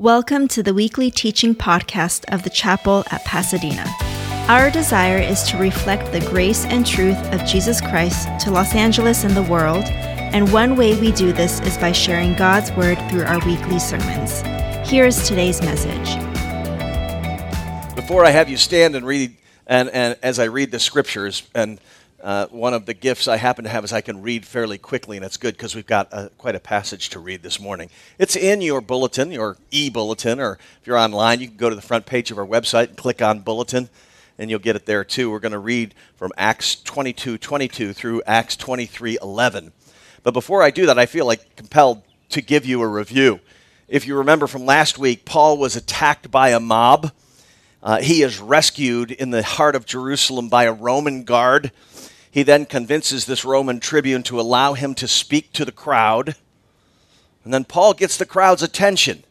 Welcome to the weekly teaching podcast of the chapel at Pasadena. Our desire is to reflect the grace and truth of Jesus Christ to Los Angeles and the world, and one way we do this is by sharing God's word through our weekly sermons. Here is today's message. Before I have you stand and read, and, and as I read the scriptures, and uh, one of the gifts I happen to have is I can read fairly quickly, and it's good because we've got a, quite a passage to read this morning. It's in your bulletin, your e bulletin, or if you're online, you can go to the front page of our website and click on bulletin, and you'll get it there too. We're going to read from Acts 22 22 through Acts 23 11. But before I do that, I feel like compelled to give you a review. If you remember from last week, Paul was attacked by a mob. Uh, he is rescued in the heart of Jerusalem by a Roman guard he then convinces this Roman tribune to allow him to speak to the crowd. And then Paul gets the crowd's attention,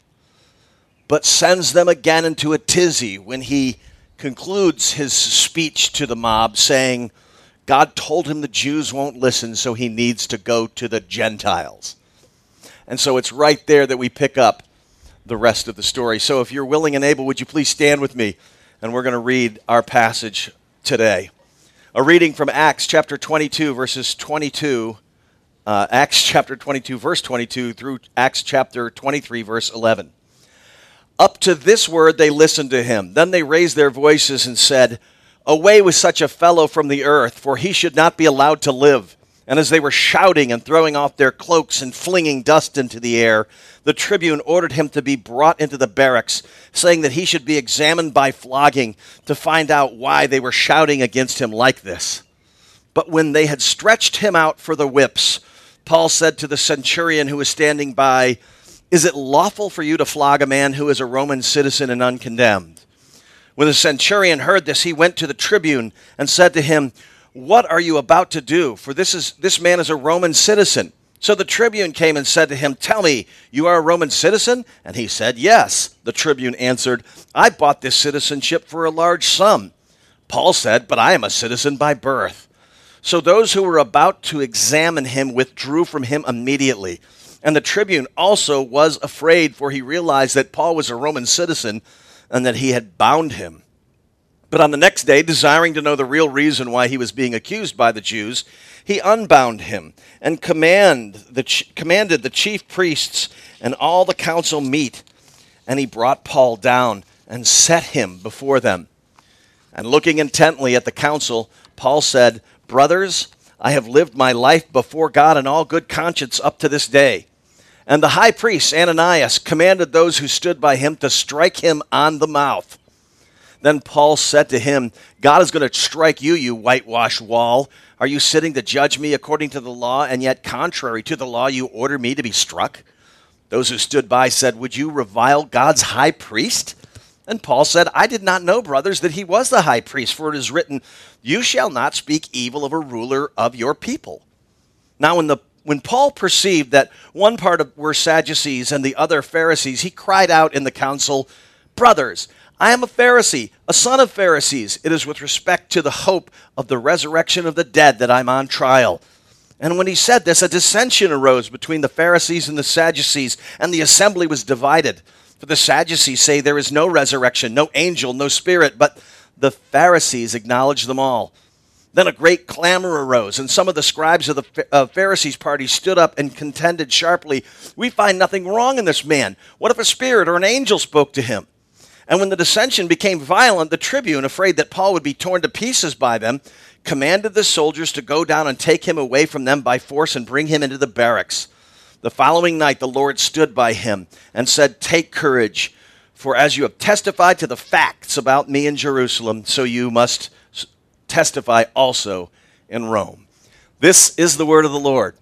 but sends them again into a tizzy when he concludes his speech to the mob, saying, God told him the Jews won't listen, so he needs to go to the Gentiles. And so it's right there that we pick up the rest of the story. So if you're willing and able, would you please stand with me? And we're going to read our passage today. A reading from Acts chapter 22, verses 22, uh, Acts chapter 22, verse 22, through Acts chapter 23, verse 11. Up to this word they listened to him. Then they raised their voices and said, Away with such a fellow from the earth, for he should not be allowed to live. And as they were shouting and throwing off their cloaks and flinging dust into the air, the tribune ordered him to be brought into the barracks, saying that he should be examined by flogging to find out why they were shouting against him like this. But when they had stretched him out for the whips, Paul said to the centurion who was standing by, Is it lawful for you to flog a man who is a Roman citizen and uncondemned? When the centurion heard this, he went to the tribune and said to him, what are you about to do? For this is this man is a Roman citizen. So the tribune came and said to him, Tell me, you are a Roman citizen? And he said, Yes. The tribune answered, I bought this citizenship for a large sum. Paul said, But I am a citizen by birth. So those who were about to examine him withdrew from him immediately. And the tribune also was afraid, for he realized that Paul was a Roman citizen and that he had bound him. But on the next day, desiring to know the real reason why he was being accused by the Jews, he unbound him and command the ch- commanded the chief priests and all the council meet. And he brought Paul down and set him before them. And looking intently at the council, Paul said, Brothers, I have lived my life before God in all good conscience up to this day. And the high priest, Ananias, commanded those who stood by him to strike him on the mouth. Then Paul said to him, God is going to strike you, you whitewashed wall. Are you sitting to judge me according to the law, and yet contrary to the law you order me to be struck? Those who stood by said, Would you revile God's high priest? And Paul said, I did not know, brothers, that he was the high priest, for it is written, You shall not speak evil of a ruler of your people. Now, when the when Paul perceived that one part were Sadducees and the other Pharisees, he cried out in the council, Brothers, I am a Pharisee, a son of Pharisees. It is with respect to the hope of the resurrection of the dead that I'm on trial. And when he said this, a dissension arose between the Pharisees and the Sadducees, and the assembly was divided. For the Sadducees say there is no resurrection, no angel, no spirit, but the Pharisees acknowledge them all. Then a great clamor arose, and some of the scribes of the uh, Pharisees' party stood up and contended sharply We find nothing wrong in this man. What if a spirit or an angel spoke to him? And when the dissension became violent, the tribune, afraid that Paul would be torn to pieces by them, commanded the soldiers to go down and take him away from them by force and bring him into the barracks. The following night, the Lord stood by him and said, Take courage, for as you have testified to the facts about me in Jerusalem, so you must testify also in Rome. This is the word of the Lord.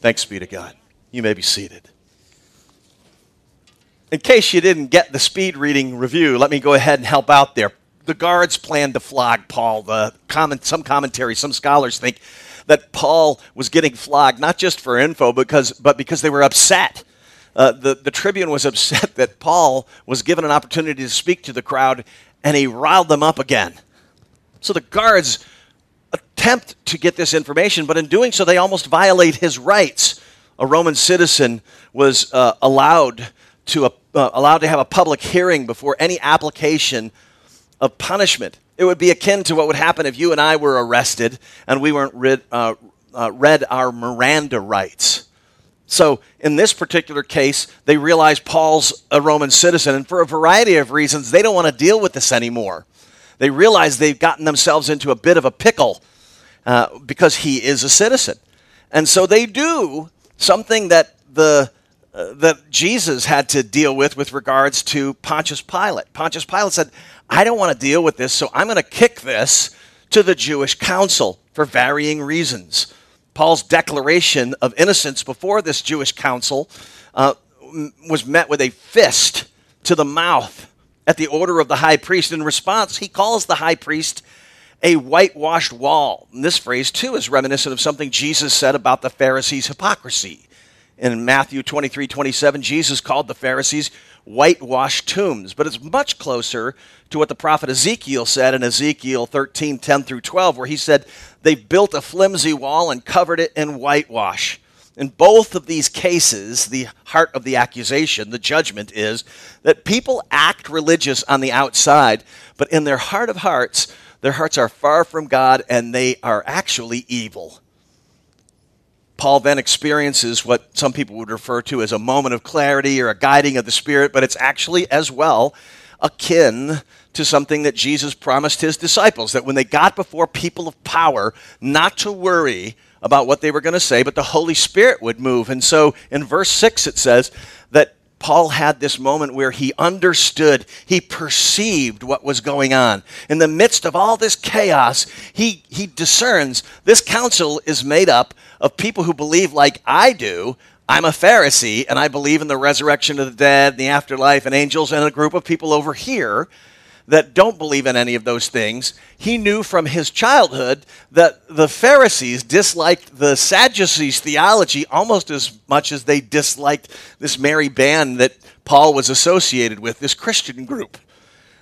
Thanks be to God. You may be seated. In case you didn't get the speed reading review, let me go ahead and help out there. The guards planned to flog Paul. The comment, some commentary, some scholars think that Paul was getting flogged not just for info, because, but because they were upset. Uh, the, the Tribune was upset that Paul was given an opportunity to speak to the crowd, and he riled them up again. So the guards attempt to get this information, but in doing so, they almost violate his rights. A Roman citizen was uh, allowed to a, uh, allowed to have a public hearing before any application of punishment. It would be akin to what would happen if you and I were arrested and we weren't read, uh, uh, read our Miranda rights. So, in this particular case, they realize Paul's a Roman citizen, and for a variety of reasons, they don't want to deal with this anymore. They realize they've gotten themselves into a bit of a pickle uh, because he is a citizen. And so they do something that the that Jesus had to deal with with regards to Pontius Pilate. Pontius Pilate said, "I don't want to deal with this, so I'm going to kick this to the Jewish council for varying reasons." Paul's declaration of innocence before this Jewish council uh, was met with a fist to the mouth at the order of the high priest. In response, he calls the high priest a whitewashed wall. And this phrase, too, is reminiscent of something Jesus said about the Pharisees' hypocrisy. In Matthew 23 27, Jesus called the Pharisees whitewashed tombs, but it's much closer to what the prophet Ezekiel said in Ezekiel 13 10 through 12, where he said, They built a flimsy wall and covered it in whitewash. In both of these cases, the heart of the accusation, the judgment is that people act religious on the outside, but in their heart of hearts, their hearts are far from God and they are actually evil. Paul then experiences what some people would refer to as a moment of clarity or a guiding of the Spirit, but it's actually as well akin to something that Jesus promised his disciples that when they got before people of power, not to worry about what they were going to say, but the Holy Spirit would move. And so in verse 6, it says that Paul had this moment where he understood, he perceived what was going on. In the midst of all this chaos, he, he discerns this council is made up of people who believe like I do. I'm a Pharisee and I believe in the resurrection of the dead, the afterlife, and angels, and a group of people over here that don't believe in any of those things. He knew from his childhood that the Pharisees disliked the Sadducees' theology almost as much as they disliked this merry band that Paul was associated with, this Christian group.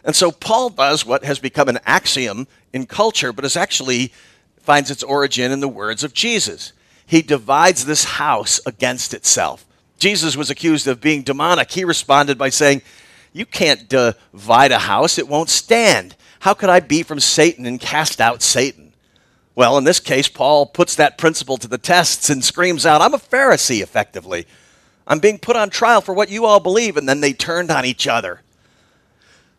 And so Paul does what has become an axiom in culture, but is actually finds its origin in the words of Jesus. He divides this house against itself. Jesus was accused of being demonic. He responded by saying, you can't divide a house, it won't stand. How could I be from Satan and cast out Satan? Well, in this case, Paul puts that principle to the tests and screams out, I'm a Pharisee, effectively. I'm being put on trial for what you all believe. And then they turned on each other.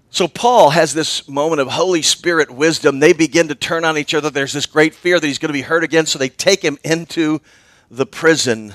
So Paul has this moment of Holy Spirit wisdom. They begin to turn on each other. There's this great fear that he's going to be hurt again. So they take him into the prison.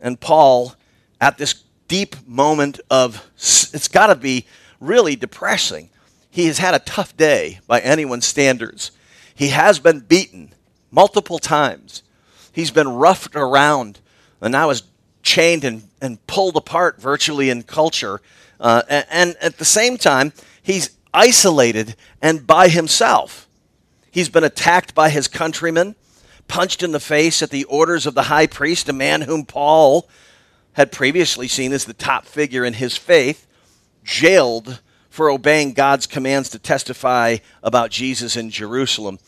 And Paul, at this deep moment of, it's got to be really depressing. He has had a tough day by anyone's standards. He has been beaten multiple times. He's been roughed around and now is chained and, and pulled apart virtually in culture. Uh, and, and at the same time, he's isolated and by himself. He's been attacked by his countrymen, punched in the face at the orders of the high priest, a man whom Paul had previously seen as the top figure in his faith, jailed for obeying God's commands to testify about Jesus in Jerusalem.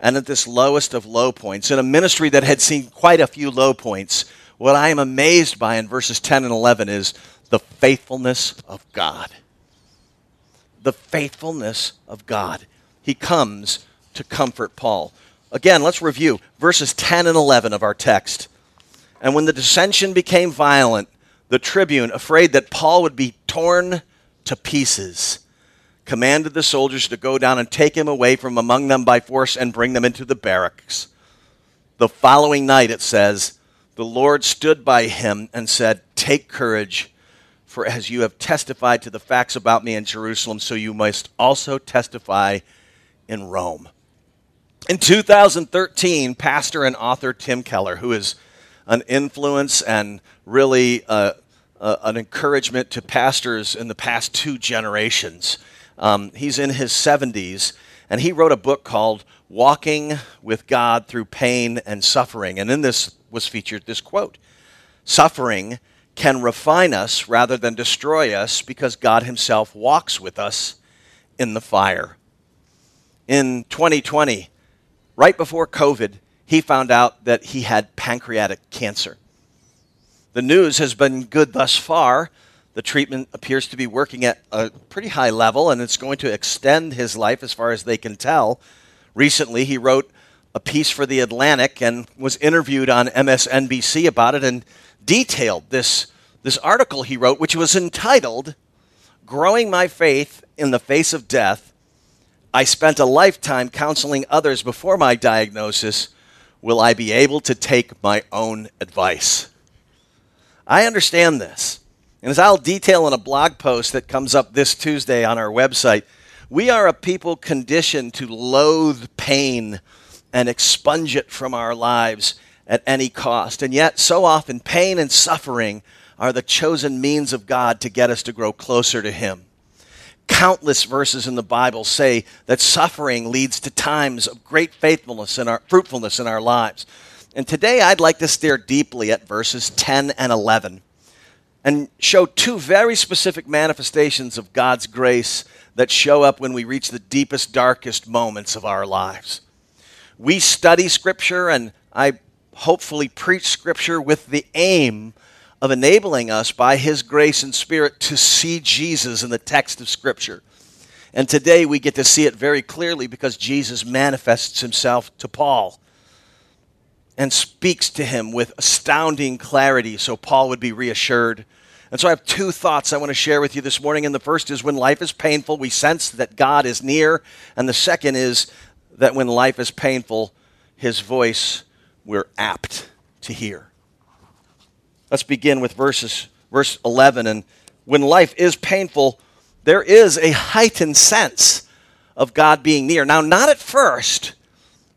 And at this lowest of low points, in a ministry that had seen quite a few low points, what I am amazed by in verses 10 and 11 is the faithfulness of God. The faithfulness of God. He comes to comfort Paul. Again, let's review verses 10 and 11 of our text. And when the dissension became violent, the tribune, afraid that Paul would be torn to pieces, commanded the soldiers to go down and take him away from among them by force and bring them into the barracks. The following night, it says, the Lord stood by him and said, Take courage, for as you have testified to the facts about me in Jerusalem, so you must also testify in Rome. In 2013, pastor and author Tim Keller, who is an influence and really uh, uh, an encouragement to pastors in the past two generations. Um, he's in his 70s, and he wrote a book called Walking with God Through Pain and Suffering. And in this was featured this quote Suffering can refine us rather than destroy us because God Himself walks with us in the fire. In 2020, right before COVID, he found out that he had pancreatic cancer. The news has been good thus far The treatment appears to be working at a pretty high level, and it's going to extend his life as far as they can tell. Recently, he wrote a piece for The Atlantic and was interviewed on MSNBC about it and detailed this, this article he wrote, which was entitled Growing My Faith in the Face of Death. I spent a lifetime counseling others before my diagnosis. Will I be able to take my own advice? I understand this. And as I'll detail in a blog post that comes up this Tuesday on our website, we are a people conditioned to loathe pain and expunge it from our lives at any cost. And yet, so often, pain and suffering are the chosen means of God to get us to grow closer to Him. Countless verses in the Bible say that suffering leads to times of great faithfulness and fruitfulness in our lives. And today I'd like to stare deeply at verses 10 and 11 and show two very specific manifestations of God's grace that show up when we reach the deepest, darkest moments of our lives. We study Scripture, and I hopefully preach Scripture with the aim of enabling us by His grace and Spirit to see Jesus in the text of Scripture. And today we get to see it very clearly because Jesus manifests Himself to Paul and speaks to him with astounding clarity so Paul would be reassured. And so I have two thoughts I want to share with you this morning. And the first is when life is painful, we sense that God is near. And the second is that when life is painful, his voice we're apt to hear. Let's begin with verses verse 11 and when life is painful, there is a heightened sense of God being near. Now not at first,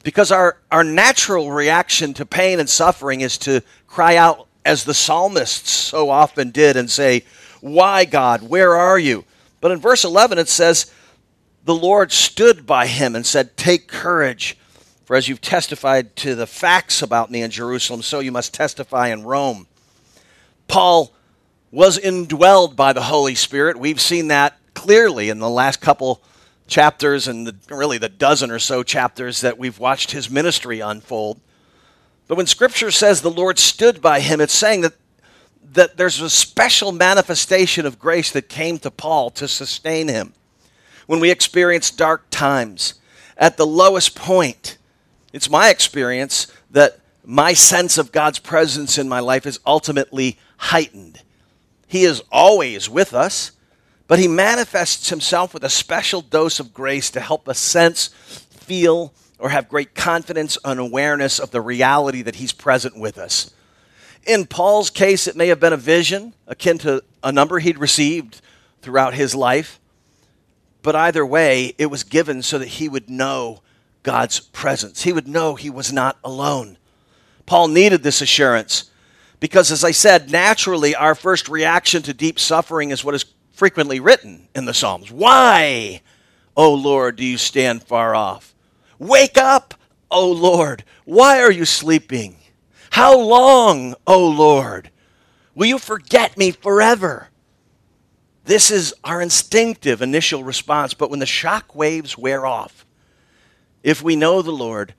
because our, our natural reaction to pain and suffering is to cry out, as the psalmists so often did, and say, Why, God, where are you? But in verse 11, it says, The Lord stood by him and said, Take courage, for as you've testified to the facts about me in Jerusalem, so you must testify in Rome. Paul was indwelled by the Holy Spirit. We've seen that clearly in the last couple chapters and the, really the dozen or so chapters that we've watched his ministry unfold. But when scripture says the Lord stood by him, it's saying that, that there's a special manifestation of grace that came to Paul to sustain him. When we experience dark times, at the lowest point, it's my experience that my sense of God's presence in my life is ultimately heightened. He is always with us. But he manifests himself with a special dose of grace to help us sense, feel, or have great confidence and awareness of the reality that he's present with us. In Paul's case, it may have been a vision akin to a number he'd received throughout his life. But either way, it was given so that he would know God's presence. He would know he was not alone. Paul needed this assurance because, as I said, naturally our first reaction to deep suffering is what is frequently written in the Psalms. Why, O Lord, do you stand far off? Wake up, O Lord. Why are you sleeping? How long, O Lord? Will you forget me forever? This is our instinctive initial response, but when the shock waves wear off, if we know the Lord,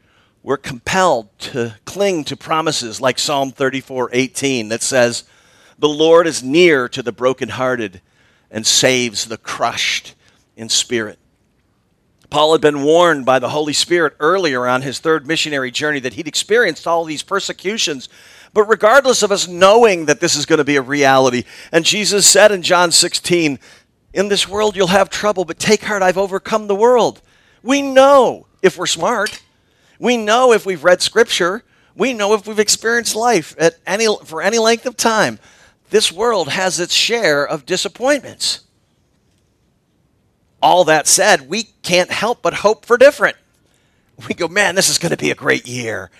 we're compelled to cling to promises like Psalm 34 18 that says, The Lord is near to the brokenhearted and saves the crushed in spirit. Paul had been warned by the Holy Spirit earlier on his third missionary journey that he'd experienced all these persecutions. But regardless of us knowing that this is going to be a reality, and Jesus said in John 16, In this world you'll have trouble, but take heart, I've overcome the world. We know if we're smart. We know if we've read Scripture. We know if we've experienced life at any, for any length of time this world has its share of disappointments. All that said, we can't help but hope for different. We go, man, this is going to be a great year.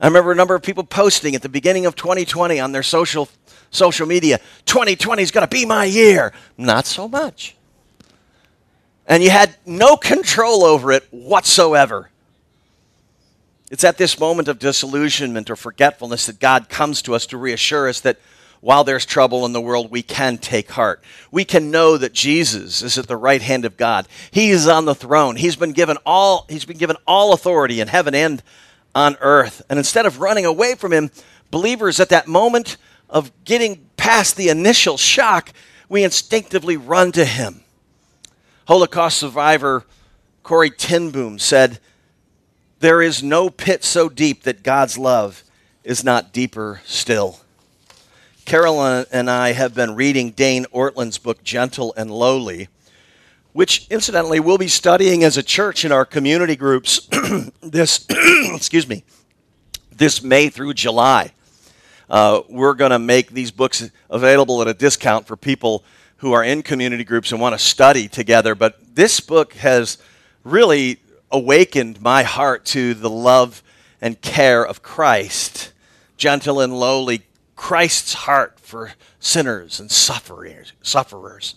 I remember a number of people posting at the beginning of 2020 on their social social media, 2020 is going to be my year. Not so much. And you had no control over it whatsoever. It's at this moment of disillusionment or forgetfulness that God comes to us to reassure us that while there's trouble in the world, we can take heart. We can know that Jesus is at the right hand of God. He is on the throne. He's been given all, he's been given all authority in heaven and on earth. And instead of running away from him, believers at that moment of getting past the initial shock, we instinctively run to Him. Holocaust survivor Corrie ten Boom said, There is no pit so deep that God's love is not deeper still. Carolyn and I have been reading Dane Ortlund's book, Gentle and Lowly, which incidentally we'll be studying as a church in our community groups this, excuse me, this May through July. Uh, we're going to make these books available at a discount for people who are in community groups and want to study together. But this book has really awakened my heart to the love and care of Christ, gentle and lowly, Christ's heart for sinners and sufferers. sufferers.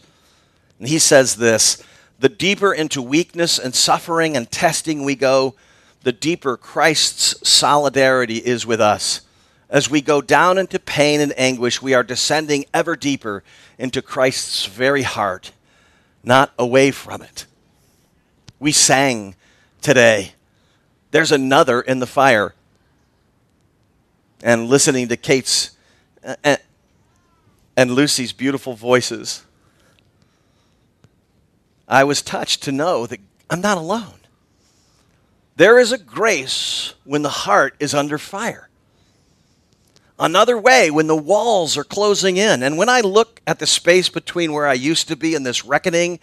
And he says this the deeper into weakness and suffering and testing we go, the deeper Christ's solidarity is with us. As we go down into pain and anguish, we are descending ever deeper into Christ's very heart, not away from it. We sang today, There's another in the fire. And listening to Kate's uh, uh, and Lucy's beautiful voices, I was touched to know that I'm not alone. There is a grace when the heart is under fire another way when the walls are closing in. And when I look at the space between where I used to be and this reckoning,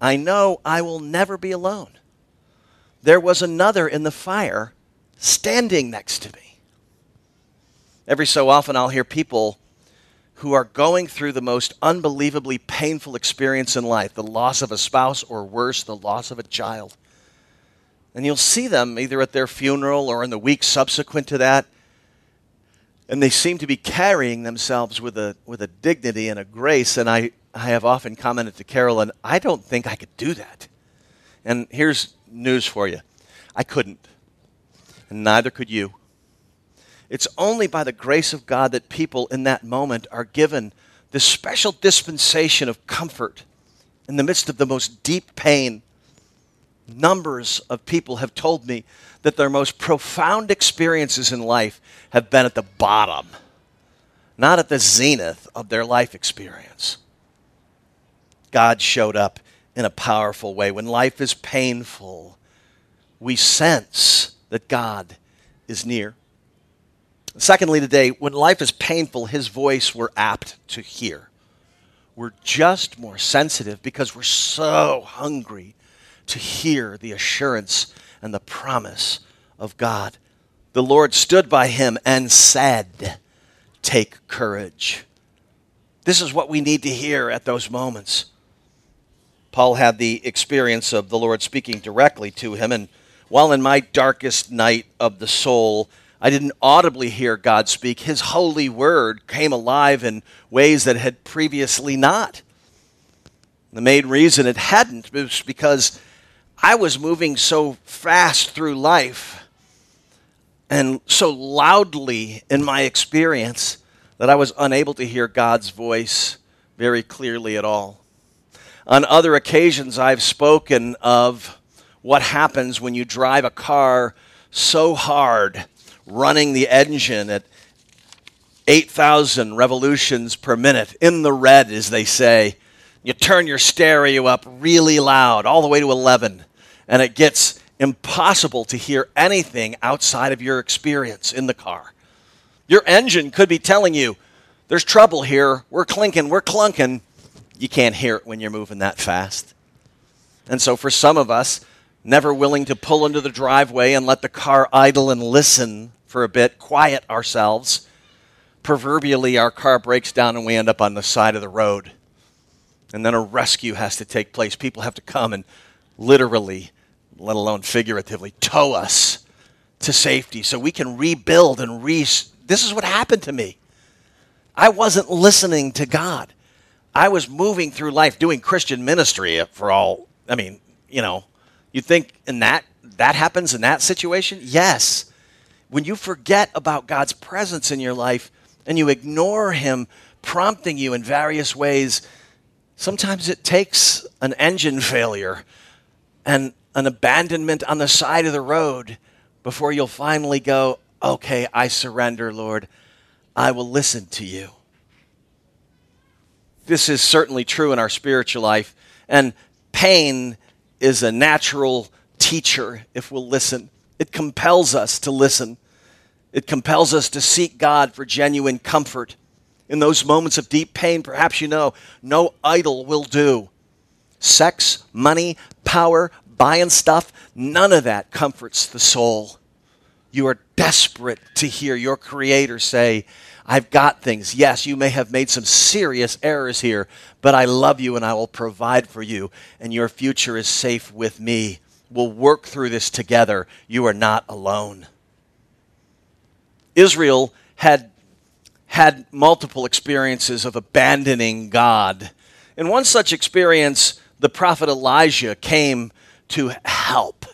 I know I will never be alone. There was another in the fire standing next to me. Every so often, I'll hear people who are going through the most unbelievably painful experience in life the loss of a spouse, or worse, the loss of a child. And you'll see them either at their funeral or in the week subsequent to that and they seem to be carrying themselves with a, with a dignity and a grace. And I, I have often commented to Carolyn, I don't think I could do that. And here's news for you I couldn't, and neither could you. It's only by the grace of God that people in that moment are given this special dispensation of comfort in the midst of the most deep pain. Numbers of people have told me that their most profound experiences in life have been at the bottom, not at the zenith of their life experience. God showed up in a powerful way. When life is painful, we sense that God is near. Secondly, today, when life is painful, his voice we're apt to hear. We're just more sensitive because we're so hungry to hear the assurance and the promise of God. The Lord stood by him and said, Take courage. This is what we need to hear at those moments. Paul had the experience of the Lord speaking directly to him, and while in my darkest night of the soul, I didn't audibly hear God speak, his holy word came alive in ways that had previously not. The main reason it hadn't was because I was moving so fast through life and so loudly in my experience that I was unable to hear God's voice very clearly at all. On other occasions, I've spoken of what happens when you drive a car so hard, running the engine at 8,000 revolutions per minute, in the red, as they say. You turn your stereo up really loud, all the way to 11 and it gets impossible to hear anything outside of your experience in the car. Your engine could be telling you, there's trouble here, we're clinking, we're clunking. You can't hear it when you're moving that fast. And so, for some of us, never willing to pull into the driveway and let the car idle and listen for a bit, quiet ourselves, proverbially our car breaks down and we end up on the side of the road. And then a rescue has to take place. People have to come and literally, let alone figuratively, tow us to safety so we can rebuild and re. This is what happened to me. I wasn't listening to God. I was moving through life doing Christian ministry for all. I mean, you know, you think in that that happens in that situation? Yes. When you forget about God's presence in your life and you ignore him prompting you in various ways, sometimes it takes an engine failure and an abandonment on the side of the road before you'll finally go, okay, I surrender, Lord. I will listen to you. This is certainly true in our spiritual life. And pain is a natural teacher if we'll listen. It compels us to listen. It compels us to seek God for genuine comfort. In those moments of deep pain, perhaps you know, no idol will do. Sex, money, power, buying stuff, none of that comforts the soul. You are desperate to hear your Creator say, I've got things. Yes, you may have made some serious errors here, but I love you and I will provide for you, and your future is safe with me. We'll work through this together. You are not alone. Israel had had multiple experiences of abandoning God. In one such experience, the prophet Elijah came to help.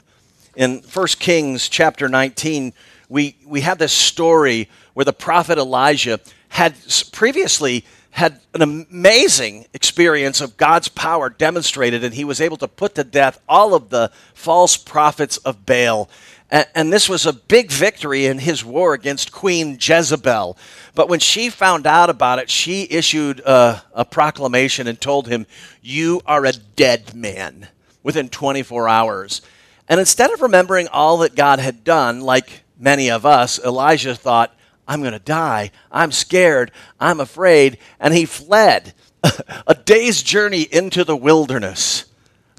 In 1 Kings chapter 19, we, we have this story where the prophet Elijah had previously had an amazing experience of God's power demonstrated, and he was able to put to death all of the false prophets of Baal. And, this was a big victory in his war against Queen Jezebel. But when she found out about it, she issued a, a proclamation and told him, You are a dead man within 24 hours. And instead of remembering all that God had done, like many of us, Elijah thought, I'm going to die. I'm scared. I'm afraid. And he fled a day's journey into the wilderness.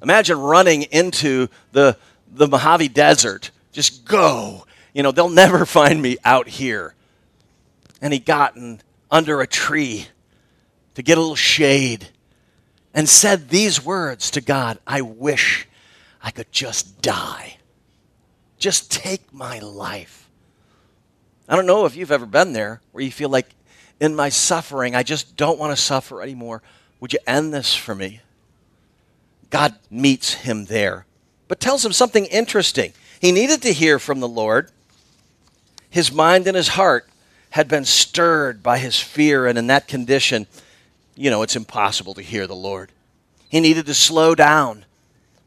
Imagine running into the, the Mojave Desert. Just go. You know, they'll never find me out here. And he got under a tree to get a little shade and said these words to God I wish I could just die. Just take my life. I don't know if you've ever been there where you feel like, in my suffering, I just don't want to suffer anymore. Would you end this for me? God meets him there, but tells him something interesting. He needed to hear from the Lord. His mind and his heart had been stirred by his fear, and in that condition, you know, it's impossible to hear the Lord. He needed to slow down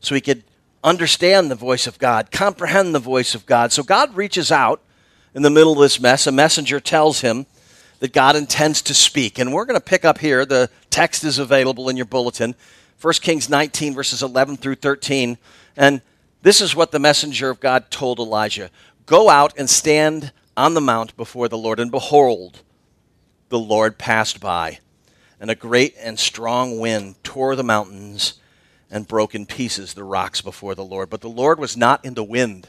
so he could understand the voice of God, comprehend the voice of God. So God reaches out in the middle of this mess, a messenger tells him that God intends to speak. And we're going to pick up here. The text is available in your bulletin 1 Kings 19, verses 11 through 13. And this is what the messenger of God told Elijah Go out and stand on the mount before the Lord. And behold, the Lord passed by, and a great and strong wind tore the mountains and broke in pieces the rocks before the Lord. But the Lord was not in the wind.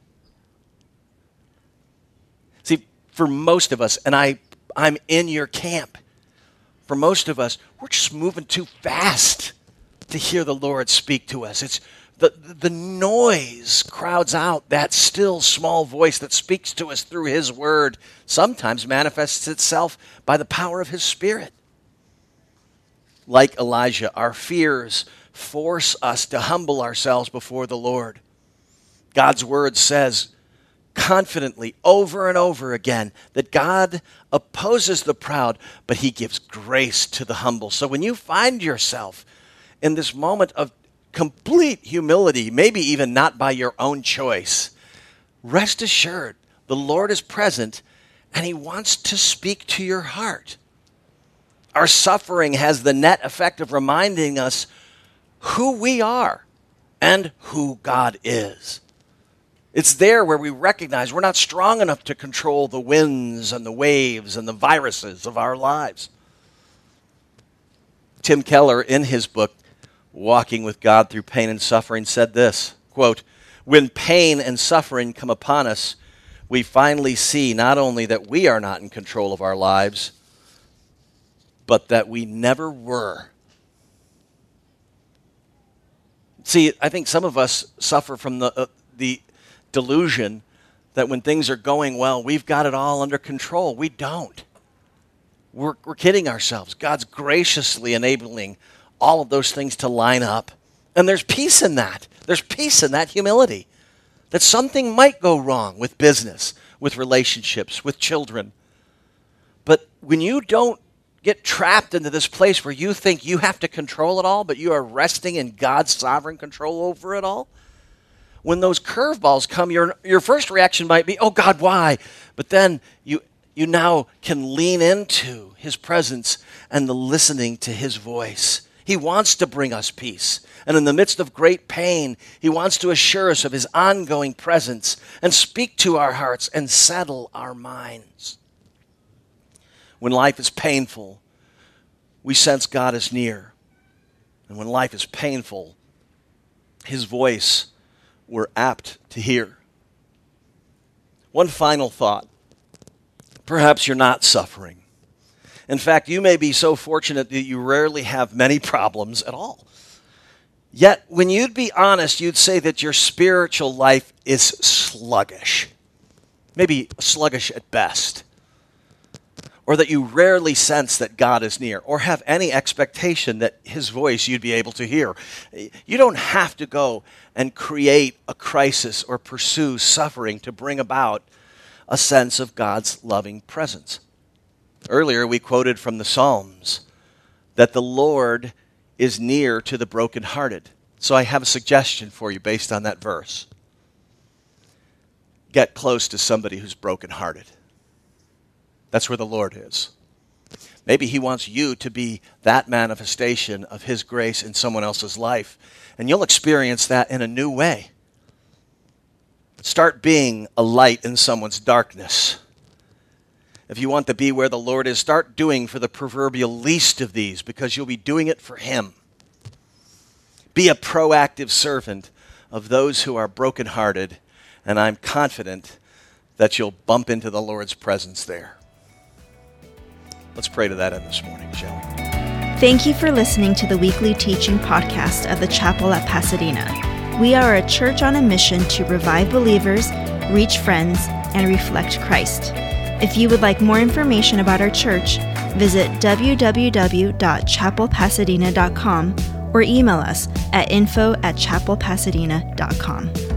For most of us, and I, I'm in your camp, for most of us, we're just moving too fast to hear the Lord speak to us. It's the, the noise crowds out that still small voice that speaks to us through His Word, sometimes manifests itself by the power of His Spirit. Like Elijah, our fears force us to humble ourselves before the Lord. God's Word says, confidently over and over again that God opposes the proud, but he gives grace to the humble. So when you find yourself in this moment of complete humility, maybe even not by your own choice, rest assured the Lord is present and he wants to speak to your heart. Our suffering has the net effect of reminding us who we are and who God is. It's there where we recognize we're not strong enough to control the winds and the waves and the viruses of our lives. Tim Keller, in his book, Walking with God Through Pain and Suffering, said this quote, When pain and suffering come upon us, we finally see not only that we are not in control of our lives, but that we never were. See, I think some of us suffer from the, uh, the delusion that when things are going well, we've got it all under control. We don't. We're, we're kidding ourselves. God's graciously enabling all of those things to line up. And there's peace in that. There's peace in that humility. That something might go wrong with business, with relationships, with children. But when you don't get trapped into this place where you think you have to control it all, but you are resting in God's sovereign control over it all, when those curveballs come, your, your first reaction might be, oh God, why? But then you, you now can lean into His presence and the listening to His voice. He wants to bring us peace. And in the midst of great pain, He wants to assure us of His ongoing presence and speak to our hearts and settle our minds. When life is painful, we sense God is near. And when life is painful, His voice we're apt to hear. One final thought. Perhaps you're not suffering. In fact, you may be so fortunate that you rarely have many problems at all. Yet, when you'd be honest, you'd say that your spiritual life is sluggish, maybe sluggish at best, or that you rarely sense that God is near, or have any expectation that His voice you'd be able to hear. You don't have to go and create a crisis or pursue suffering to bring about a sense of God's loving presence. Earlier, we quoted from the Psalms that the Lord is near to the brokenhearted. So I have a suggestion for you based on that verse. Get close to somebody who's brokenhearted. That's where the Lord is. Maybe He wants you to be that manifestation of His grace in someone else's life, and you'll experience that in a new way. Start being a light in someone's darkness. If you want to be where the Lord is, start doing for the proverbial least of these because you'll be doing it for Him. Be a proactive servant of those who are brokenhearted, and I'm confident that you'll bump into the Lord's presence there. Let's pray to that end this morning, shall we? Thank you for listening to the weekly teaching podcast of the Chapel at Pasadena. We are a church on a mission to revive believers, reach friends, and reflect Christ. If you would like more information about our church, visit www.chapelpasadena.com or email us at info at chapelpasadena.com.